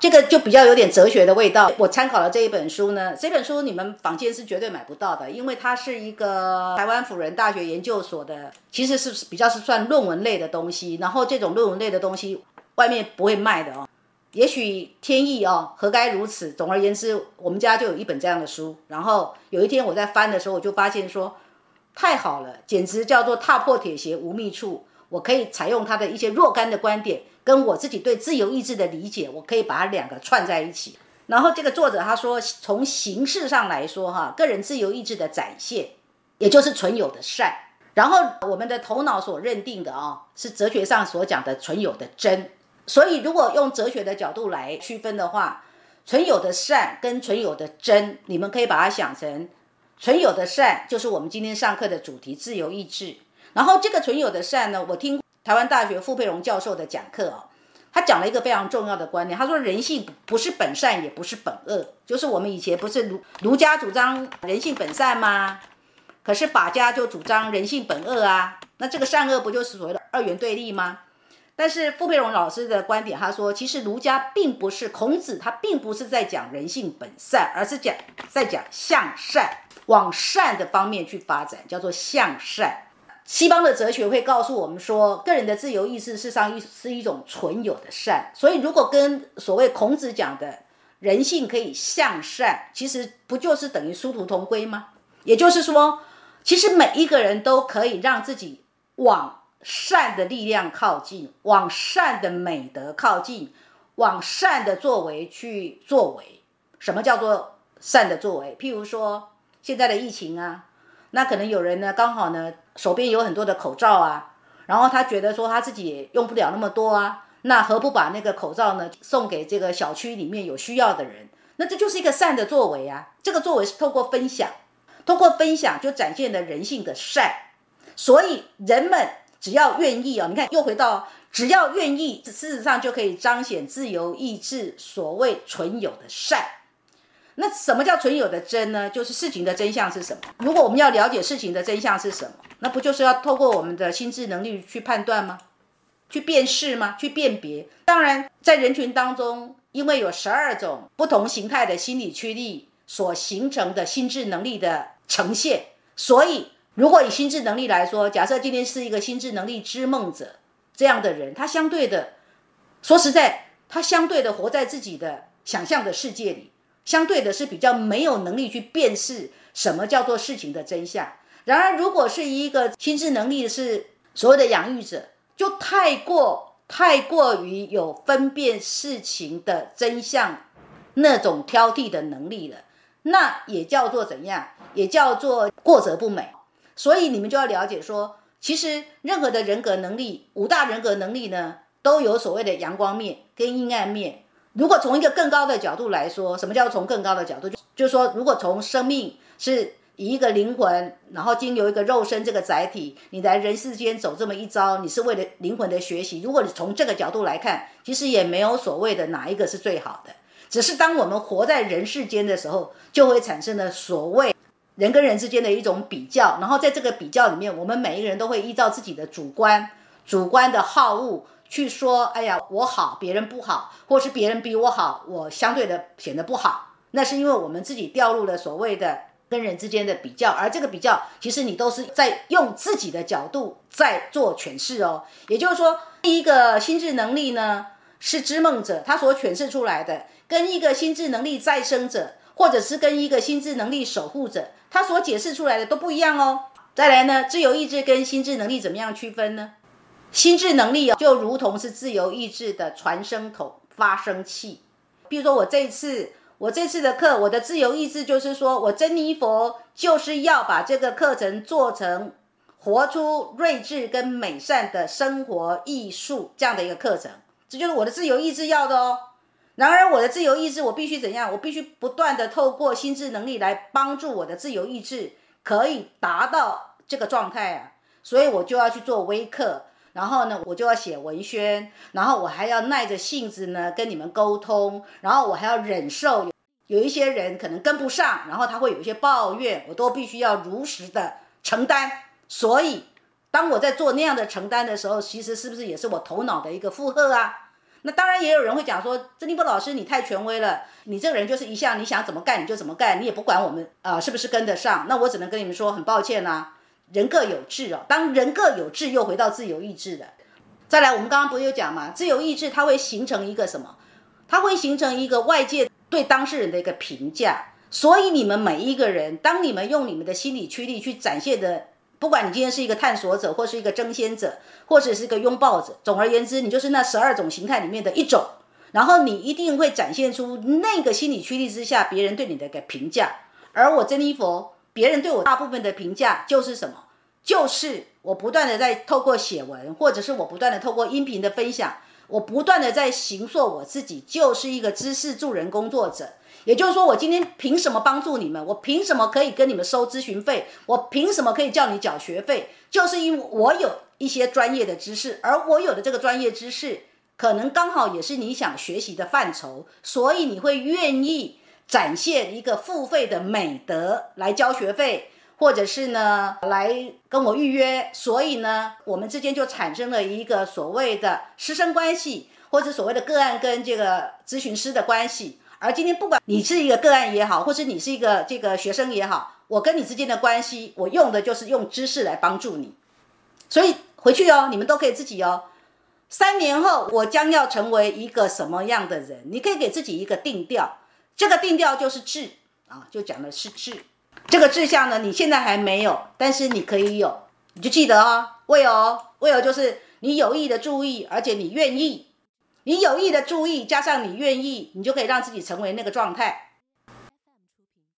这个就比较有点哲学的味道。我参考了这一本书呢，这本书你们坊间是绝对买不到的，因为它是一个台湾辅仁大学研究所的，其实是比较是算论文类的东西。然后这种论文类的东西外面不会卖的哦。也许天意哦，何该如此？总而言之，我们家就有一本这样的书。然后有一天我在翻的时候，我就发现说，太好了，简直叫做踏破铁鞋无觅处。我可以采用他的一些若干的观点。跟我自己对自由意志的理解，我可以把它两个串在一起。然后这个作者他说，从形式上来说，哈，个人自由意志的展现，也就是存有的善。然后我们的头脑所认定的啊，是哲学上所讲的存有的真。所以如果用哲学的角度来区分的话，存有的善跟存有的真，你们可以把它想成，存有的善就是我们今天上课的主题——自由意志。然后这个存有的善呢，我听。台湾大学傅佩荣教授的讲课哦，他讲了一个非常重要的观念。他说，人性不是本善，也不是本恶，就是我们以前不是儒儒家主张人性本善吗？可是法家就主张人性本恶啊。那这个善恶不就是所谓的二元对立吗？但是傅佩荣老师的观点，他说，其实儒家并不是孔子，他并不是在讲人性本善，而是讲在讲向善，往善的方面去发展，叫做向善。西方的哲学会告诉我们说，个人的自由意志事实上一是一种存有的善。所以，如果跟所谓孔子讲的人性可以向善，其实不就是等于殊途同归吗？也就是说，其实每一个人都可以让自己往善的力量靠近，往善的美德靠近，往善的作为去作为。什么叫做善的作为？譬如说现在的疫情啊。那可能有人呢，刚好呢手边有很多的口罩啊，然后他觉得说他自己也用不了那么多啊，那何不把那个口罩呢送给这个小区里面有需要的人？那这就是一个善的作为啊。这个作为是透过分享，通过分享就展现了人性的善。所以人们只要愿意啊，你看又回到只要愿意，事实上就可以彰显自由意志所谓存有的善。那什么叫存有的真呢？就是事情的真相是什么？如果我们要了解事情的真相是什么，那不就是要透过我们的心智能力去判断吗？去辨识吗？去辨别？当然，在人群当中，因为有十二种不同形态的心理驱力所形成的心智能力的呈现，所以如果以心智能力来说，假设今天是一个心智能力之梦者这样的人，他相对的，说实在，他相对的活在自己的想象的世界里。相对的是比较没有能力去辨识什么叫做事情的真相。然而，如果是一个心智能力是所谓的养育者，就太过太过于有分辨事情的真相那种挑剔的能力了，那也叫做怎样？也叫做过则不美。所以你们就要了解说，其实任何的人格能力，五大人格能力呢，都有所谓的阳光面跟阴暗面。如果从一个更高的角度来说，什么叫从更高的角度？就就是说，如果从生命是以一个灵魂，然后经由一个肉身这个载体，你来人世间走这么一遭，你是为了灵魂的学习。如果你从这个角度来看，其实也没有所谓的哪一个是最好的，只是当我们活在人世间的时候，就会产生了所谓人跟人之间的一种比较，然后在这个比较里面，我们每一个人都会依照自己的主观、主观的好恶。去说，哎呀，我好，别人不好，或是别人比我好，我相对的显得不好，那是因为我们自己掉入了所谓的跟人之间的比较，而这个比较，其实你都是在用自己的角度在做诠释哦。也就是说，第一个心智能力呢，是知梦者他所诠释出来的，跟一个心智能力再生者，或者是跟一个心智能力守护者，他所解释出来的都不一样哦。再来呢，自由意志跟心智能力怎么样区分呢？心智能力，就如同是自由意志的传声筒、发声器。比如说，我这一次我这次的课，我的自由意志就是说，我珍妮佛就是要把这个课程做成活出睿智跟美善的生活艺术这样的一个课程，这就是我的自由意志要的哦。然而，我的自由意志，我必须怎样？我必须不断的透过心智能力来帮助我的自由意志可以达到这个状态啊，所以我就要去做微课。然后呢，我就要写文宣，然后我还要耐着性子呢跟你们沟通，然后我还要忍受有有一些人可能跟不上，然后他会有一些抱怨，我都必须要如实的承担。所以，当我在做那样的承担的时候，其实是不是也是我头脑的一个负荷啊？那当然也有人会讲说，曾立波老师你太权威了，你这个人就是一向你想怎么干你就怎么干，你也不管我们啊是不是跟得上。那我只能跟你们说，很抱歉呐，人各有志哦。当人各有志，又回到自由意志了。再来，我们刚刚不是有讲嘛，自由意志它会形成一个什么？它会形成一个外界对当事人的一个评价。所以你们每一个人，当你们用你们的心理驱力去展现的。不管你今天是一个探索者，或是一个争先者，或者是一个拥抱者，总而言之，你就是那十二种形态里面的一种。然后你一定会展现出那个心理驱力之下，别人对你的一个评价。而我珍妮佛，别人对我大部分的评价就是什么？就是我不断的在透过写文，或者是我不断的透过音频的分享，我不断的在形塑我自己，就是一个知识助人工作者。也就是说，我今天凭什么帮助你们？我凭什么可以跟你们收咨询费？我凭什么可以叫你缴学费？就是因为我有一些专业的知识，而我有的这个专业知识，可能刚好也是你想学习的范畴，所以你会愿意展现一个付费的美德来交学费，或者是呢来跟我预约。所以呢，我们之间就产生了一个所谓的师生关系，或者所谓的个案跟这个咨询师的关系。而今天，不管你是一个个案也好，或是你是一个这个学生也好，我跟你之间的关系，我用的就是用知识来帮助你。所以回去哦，你们都可以自己哦。三年后，我将要成为一个什么样的人？你可以给自己一个定调，这个定调就是志啊，就讲的是志。这个志向呢，你现在还没有，但是你可以有，你就记得哦，为哦，为哦，就是你有意的注意，而且你愿意。你有意的注意，加上你愿意，你就可以让自己成为那个状态。